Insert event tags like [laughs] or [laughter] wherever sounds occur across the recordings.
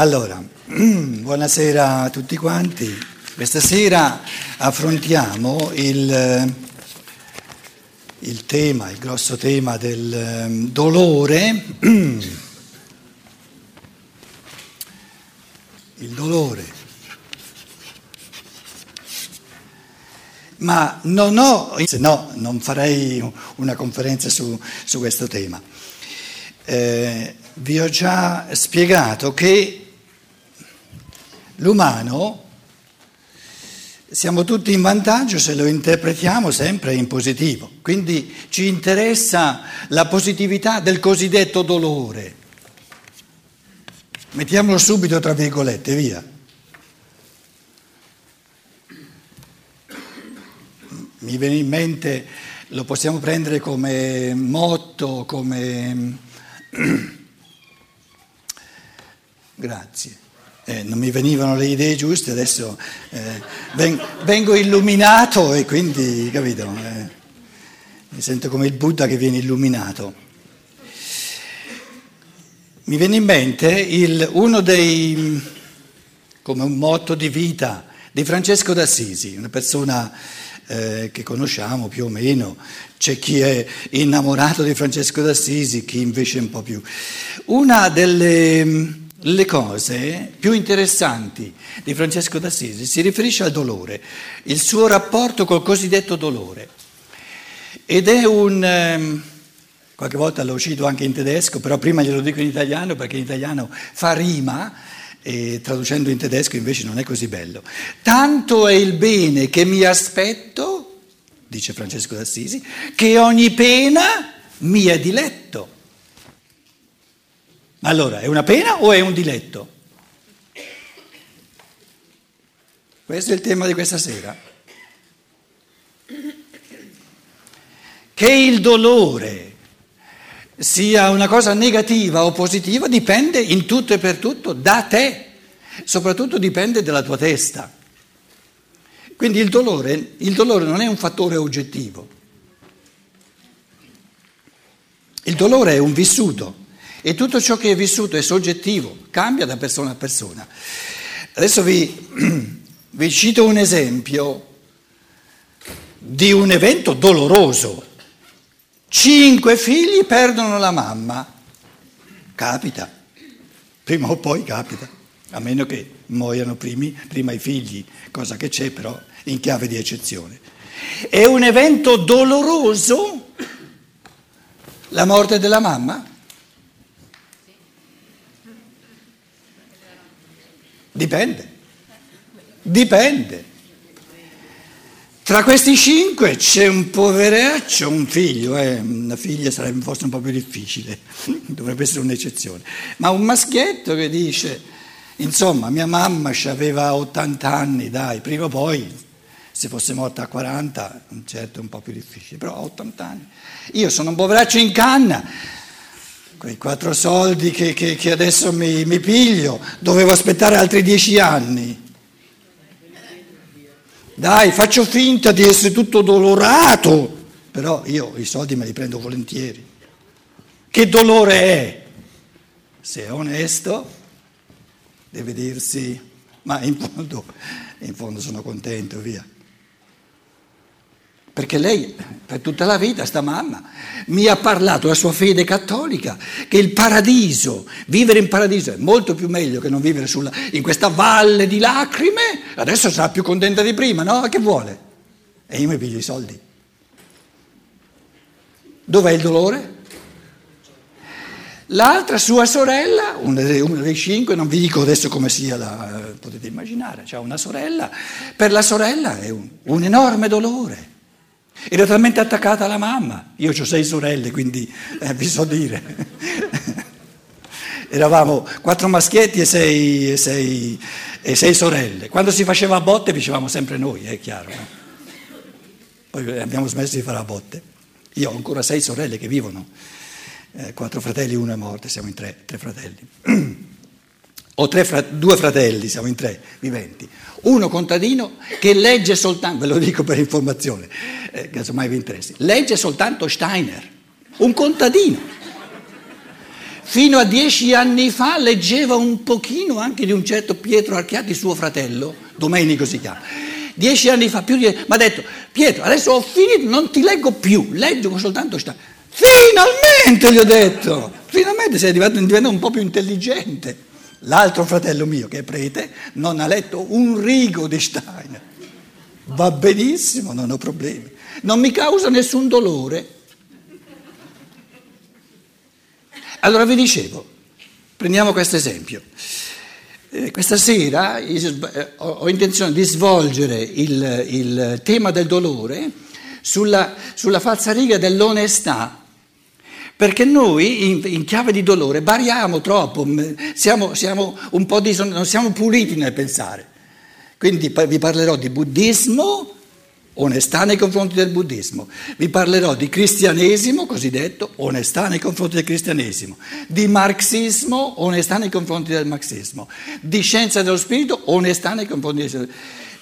Allora, [clears throat] buonasera a tutti quanti. Questa sera affrontiamo il, il tema, il grosso tema del ehm, dolore. [clears throat] Il dolore. Ma non ho, se no non farei una conferenza su, su questo tema. Eh, vi ho già spiegato che l'umano siamo tutti in vantaggio se lo interpretiamo sempre in positivo, quindi ci interessa la positività del cosiddetto dolore. Mettiamolo subito tra virgolette, via. Mi viene in mente, lo possiamo prendere come motto, come... [clears throat] Grazie eh, non mi venivano le idee giuste, adesso eh, vengo illuminato e quindi, capito, eh, mi sento come il Buddha che viene illuminato. Mi viene in mente il, uno dei, come un motto di vita di Francesco d'Assisi, una persona eh, che conosciamo più o meno, c'è chi è innamorato di Francesco d'Assisi, chi invece un po' più. Una delle le cose più interessanti di Francesco d'Assisi si riferisce al dolore, il suo rapporto col cosiddetto dolore. Ed è un, ehm, qualche volta lo cito anche in tedesco, però prima glielo dico in italiano perché in italiano fa rima e traducendo in tedesco invece non è così bello. Tanto è il bene che mi aspetto, dice Francesco d'Assisi, che ogni pena mi è diletto. Allora, è una pena o è un diletto? Questo è il tema di questa sera. Che il dolore sia una cosa negativa o positiva dipende in tutto e per tutto da te, soprattutto dipende dalla tua testa. Quindi il dolore, il dolore non è un fattore oggettivo, il dolore è un vissuto. E tutto ciò che è vissuto è soggettivo, cambia da persona a persona. Adesso vi, [clears throat] vi cito un esempio di un evento doloroso. Cinque figli perdono la mamma. Capita, prima o poi capita, a meno che muoiano primi, prima i figli, cosa che c'è però in chiave di eccezione. È un evento doloroso la morte della mamma? Dipende, dipende. Tra questi cinque c'è un poveraccio, un figlio, eh, una figlia sarebbe forse un po' più difficile, [laughs] dovrebbe essere un'eccezione, ma un maschietto che dice, insomma, mia mamma aveva 80 anni, dai, prima o poi, se fosse morta a 40, certo è un po' più difficile, però a 80 anni. Io sono un poveraccio in canna, quei quattro soldi che, che, che adesso mi, mi, piglio, dovevo aspettare altri dieci anni. Dai, faccio finta di essere tutto dolorato, però io i soldi me li prendo volentieri. Che dolore è? Se è onesto, deve dirsi, ma in fondo, in fondo sono contento, via perché lei per tutta la vita, sta mamma, mi ha parlato della sua fede cattolica, che il paradiso, vivere in paradiso è molto più meglio che non vivere sulla, in questa valle di lacrime, adesso sarà più contenta di prima, no? Che vuole? E io mi piglio i soldi. Dov'è il dolore? L'altra sua sorella, una dei, cinque, non vi dico adesso come sia, la, potete immaginare, ha una sorella, per la sorella è un, un enorme dolore. Era talmente attaccata alla mamma. Io ho sei sorelle, quindi eh, vi so dire. [laughs] Eravamo quattro maschietti e sei, e, sei, e sei, sorelle. Quando si faceva a botte dicevamo sempre noi, è chiaro. No? Poi abbiamo smesso di fare a botte. Io ho ancora sei sorelle che vivono. Eh, quattro fratelli, uno è morto, siamo in tre, tre fratelli. [clears throat] Ho fra- due fratelli, siamo in tre viventi. Uno contadino che legge soltanto, ve lo dico per informazione, eh, casomai vi interessi, legge soltanto Steiner, un contadino. fino a dieci anni fa leggeva un pochino anche di un certo Pietro Archiati, suo fratello, Domenico si chiama. Dieci anni fa, più di... mi ha detto, Pietro, adesso ho finito, non ti leggo più, leggo soltanto sta. Finalmente, gli ho detto, finalmente sei diventato un po' più intelligente. L'altro fratello mio, che è prete, non ha letto un rigo di Steiner. Va benissimo, non ho problemi. Non mi causa nessun dolore. Allora vi dicevo, prendiamo questo esempio. Eh, questa sera eh, ho intenzione di svolgere il, il tema del dolore sulla, sulla falsariga dell'onestà, perché noi in, in, chiave di dolore variamo troppo, siamo, siamo un po' di, non siamo puliti nel pensare. Quindi vi parlerò di buddismo, onestà nei confronti del buddismo, vi parlerò di cristianesimo, cosiddetto, onestà nei confronti del cristianesimo, di marxismo, onestà nei confronti del marxismo, di scienza dello spirito, onestà nei confronti del.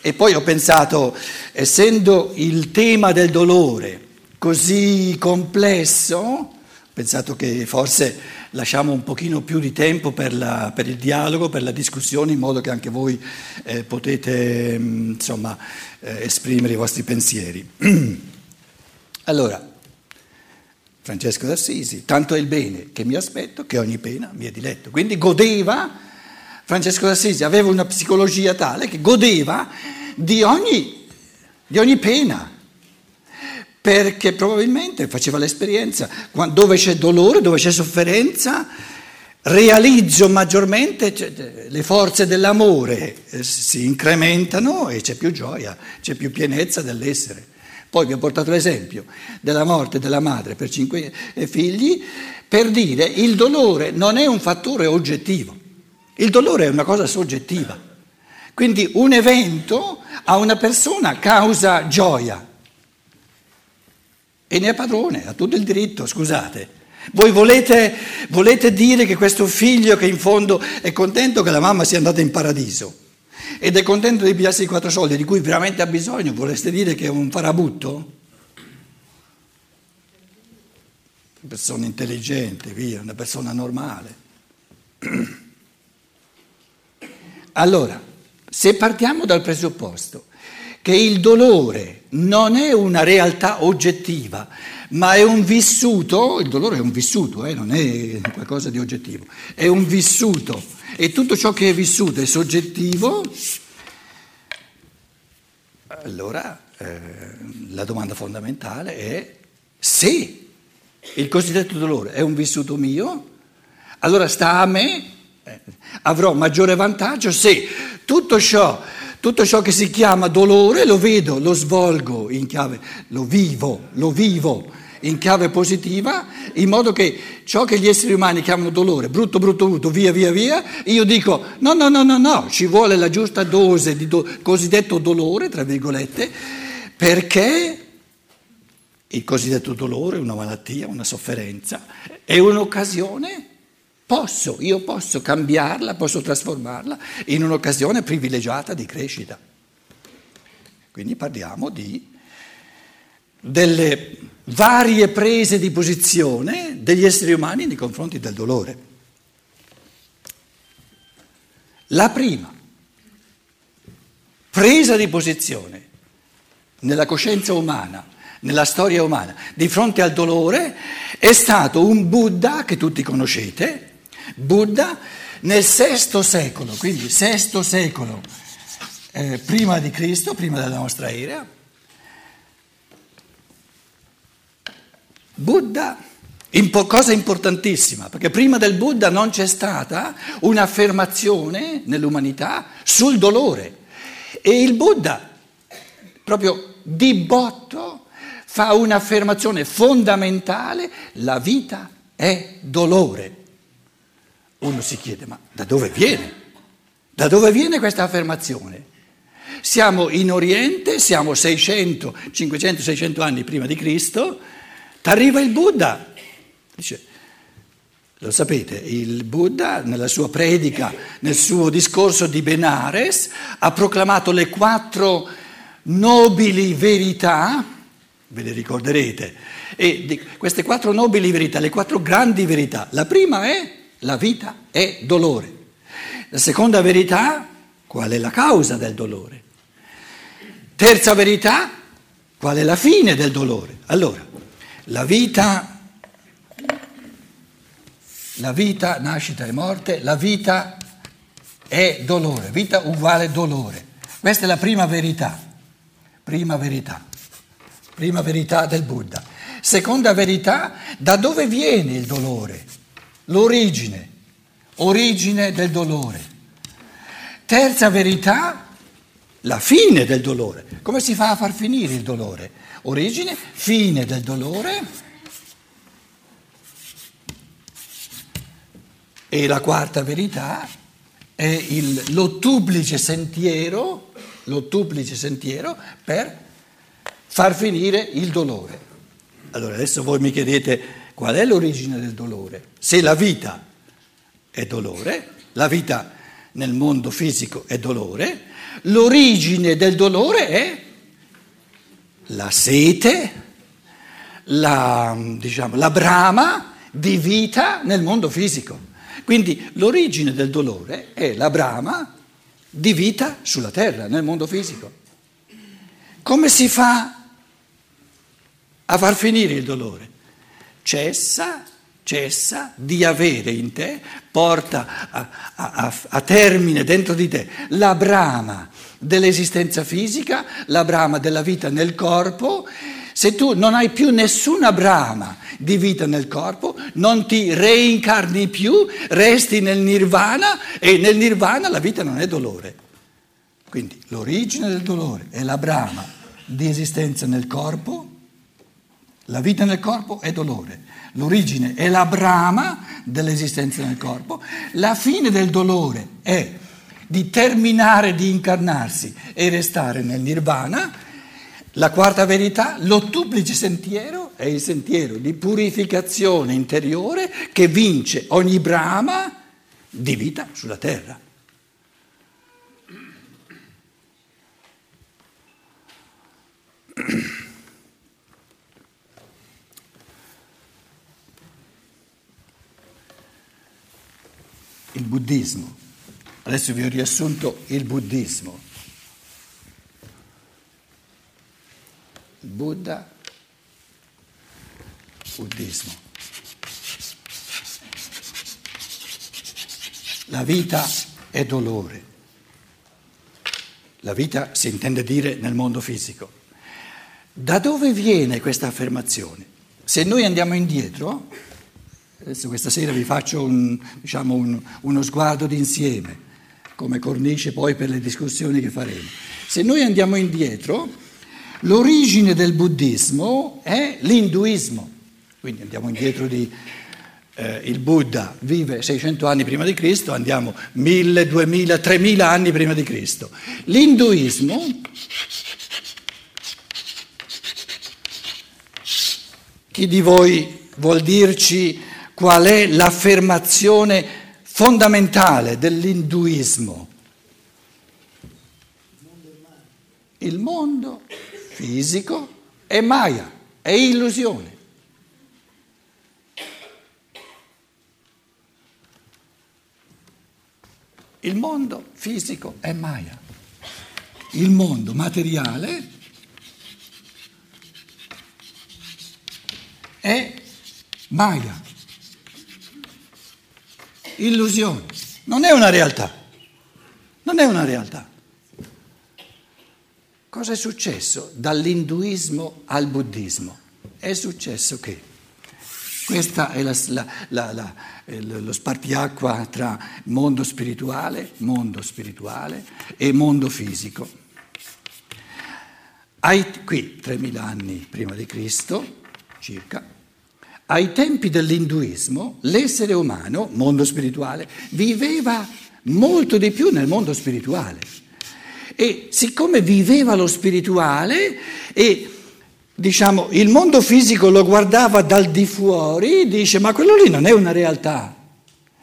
E poi ho pensato, essendo il tema del dolore così complesso, pensato che forse lasciamo un pochino più di tempo per, la, per, il dialogo, per la discussione, in modo che anche voi eh, potete mm, insomma, eh, esprimere i vostri pensieri. [clears throat] allora, Francesco d'Assisi, tanto è il bene che mi aspetto che ogni pena mi è diletto. Quindi godeva, Francesco d'Assisi aveva una psicologia tale che godeva di ogni, di ogni pena perché probabilmente faceva l'esperienza, dove c'è dolore, dove c'è sofferenza, realizzo maggiormente, cioè, le forze dell'amore eh, si incrementano e c'è più gioia, c'è più pienezza dell'essere. Poi vi ho portato l'esempio della morte della madre per cinque eh, figli per dire il dolore non è un fattore oggettivo, il dolore è una cosa soggettiva. Quindi un evento a una persona causa gioia, e ne è padrone, ha tutto il diritto, scusate. Voi volete, volete, dire che questo figlio che in fondo è contento che la mamma sia andata in paradiso ed è contento di pigliarsi i quattro soldi di cui veramente ha bisogno, vorreste dire che è un farabutto? Una persona intelligente, via, una persona normale. [clears throat] Allora, se partiamo dal presupposto che il dolore non è una realtà oggettiva, ma è un vissuto, il dolore è un vissuto, eh, non è qualcosa di oggettivo, è un vissuto. E tutto ciò che è vissuto è soggettivo, allora eh, la domanda fondamentale è se il cosiddetto dolore è un vissuto mio, allora sta a me, eh, avrò maggiore vantaggio se tutto ciò tutto ciò che si chiama dolore lo vedo, lo svolgo in chiave, lo vivo, lo vivo in chiave positiva, in modo che ciò che gli esseri umani chiamano dolore, brutto, brutto, brutto, via, via, via, io dico no, no, no, no, no, ci vuole la giusta dose di do, cosiddetto dolore, tra virgolette, perché il cosiddetto dolore, una malattia, una sofferenza, è un'occasione Posso, io posso cambiarla, posso trasformarla in un'occasione privilegiata di crescita. Quindi parliamo di delle varie prese di posizione degli esseri umani nei confronti del dolore. La prima presa di posizione nella coscienza umana, nella storia umana, di fronte al dolore è stato un Buddha che tutti conoscete, Buddha nel VI secolo, quindi VI secolo eh, prima di Cristo, prima della nostra era, Buddha, impo- cosa importantissima, perché prima del Buddha non c'è stata un'affermazione nell'umanità sul dolore e il Buddha proprio di botto fa un'affermazione fondamentale, la vita è dolore. Uno si chiede, ma da dove viene? Da dove viene questa affermazione? Siamo in Oriente, siamo 600, 500, 600 anni prima di Cristo, arriva il Buddha. Dice, lo sapete, il Buddha nella sua predica, nel suo discorso di Benares, ha proclamato le quattro nobili verità, ve le ricorderete, E queste quattro nobili verità, le quattro grandi verità, la prima è la vita è dolore. La seconda verità, qual è la causa del dolore? Terza verità, qual è la fine del dolore? Allora, la vita, la vita, nascita e morte, la vita è dolore, vita uguale dolore. Questa è la prima verità, prima verità, prima verità del Buddha. Seconda verità, da dove viene il dolore? L'origine, origine del dolore. Terza verità, la fine del dolore. Come si fa a far finire il dolore? Origine, fine del dolore. E la quarta verità è il, l'ottuplice sentiero, l'ottuplice sentiero per far finire il dolore. Allora adesso voi mi chiedete qual è l'origine del dolore? Se la vita è dolore, la vita nel mondo fisico è dolore, l'origine del dolore è la sete, la, diciamo, la brama di vita nel mondo fisico. Quindi l'origine del dolore è la brama di vita sulla terra, nel mondo fisico. Come si fa a far finire il dolore? Cessa, cessa di avere in te, porta a, a, a, termine dentro di te la brama dell'esistenza fisica, la brama della vita nel corpo se tu non hai più nessuna brama di vita nel corpo, non ti reincarni più, resti nel nirvana e nel nirvana la vita non è dolore. Quindi l'origine del dolore è la brama di esistenza nel corpo, la vita nel corpo è dolore, l'origine è la brama dell'esistenza nel corpo, la fine del dolore è di terminare di incarnarsi e restare nel nirvana. La quarta verità, l'ottuplice sentiero è il sentiero di purificazione interiore che vince ogni brama di vita sulla terra. [clears throat] Il buddismo. Adesso vi ho riassunto il buddismo. Buddha, buddismo. La vita è dolore. La vita si intende dire nel mondo fisico. Da dove viene questa affermazione? Se noi andiamo indietro, adesso questa sera vi faccio un, diciamo un, uno sguardo d'insieme, come cornice poi per le discussioni che faremo. Se noi andiamo indietro, L'origine del buddismo è l'induismo, quindi andiamo indietro di... Eh, il Buddha vive 600 anni prima di Cristo, andiamo 1000, 2000, 3000 anni prima di Cristo. L'induismo, chi di voi vuol dirci qual è l'affermazione fondamentale dell'induismo? Il mondo fisico è Maya, è illusione. Il mondo fisico è Maya, il mondo materiale è Maya, illusione, non è una realtà, non è una realtà. Cosa è successo dall'induismo al buddismo? È successo che questo è la, la, la, lo spartiacqua tra mondo spirituale, mondo spirituale e mondo fisico. Ai, qui, 3000 anni prima di Cristo, circa, ai tempi dell'induismo, l'essere umano, mondo spirituale, viveva molto di più nel mondo spirituale e siccome viveva lo spirituale e diciamo il mondo fisico lo guardava dal di fuori, dice ma quello lì non è una realtà.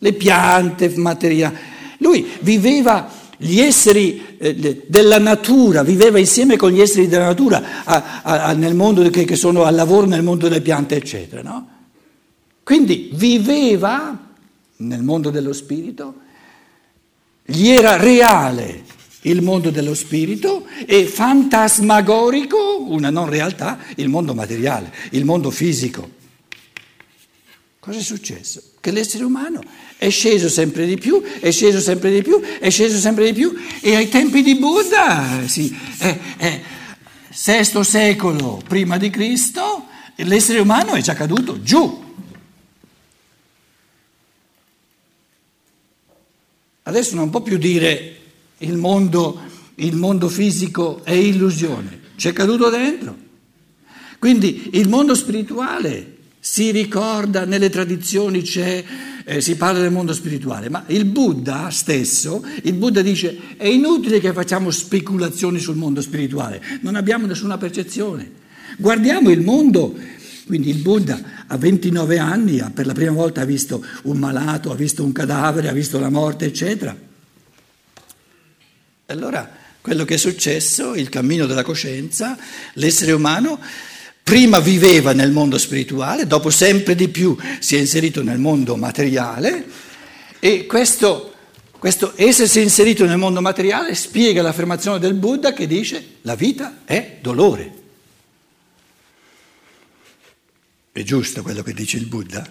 Le piante, materia. Lui viveva gli esseri eh, della natura, viveva insieme con gli esseri della natura a, a, mondo che, che, sono al lavoro, nel mondo delle piante, eccetera. No? Quindi viveva nel mondo dello spirito, gli era reale il mondo dello spirito e fantasmagorico, una non realtà, il mondo materiale, il mondo fisico. Cosa è successo? Che l'essere umano è sceso sempre di più, è sceso sempre di più, è sceso sempre di più e ai tempi di Buddha, sì, è, è VI secolo prima di Cristo, l'essere umano è già caduto giù. Adesso non può più dire il mondo, il mondo fisico è illusione, c'è caduto dentro. Quindi il mondo spirituale si ricorda, nelle tradizioni c'è, eh, si parla del mondo spirituale, ma il Buddha stesso, il Buddha dice è inutile che facciamo speculazioni sul mondo spirituale, non abbiamo nessuna percezione. Guardiamo il mondo, quindi il Buddha a 29 anni per la prima volta ha visto un malato, ha visto un cadavere, ha visto la morte, eccetera. Allora, quello che è successo, il cammino della coscienza, l'essere umano Prima viveva nel mondo spirituale, dopo sempre di più si è inserito nel mondo materiale e questo, questo essersi inserito nel mondo materiale spiega l'affermazione del Buddha che dice la vita è dolore. È giusto quello che dice il Buddha?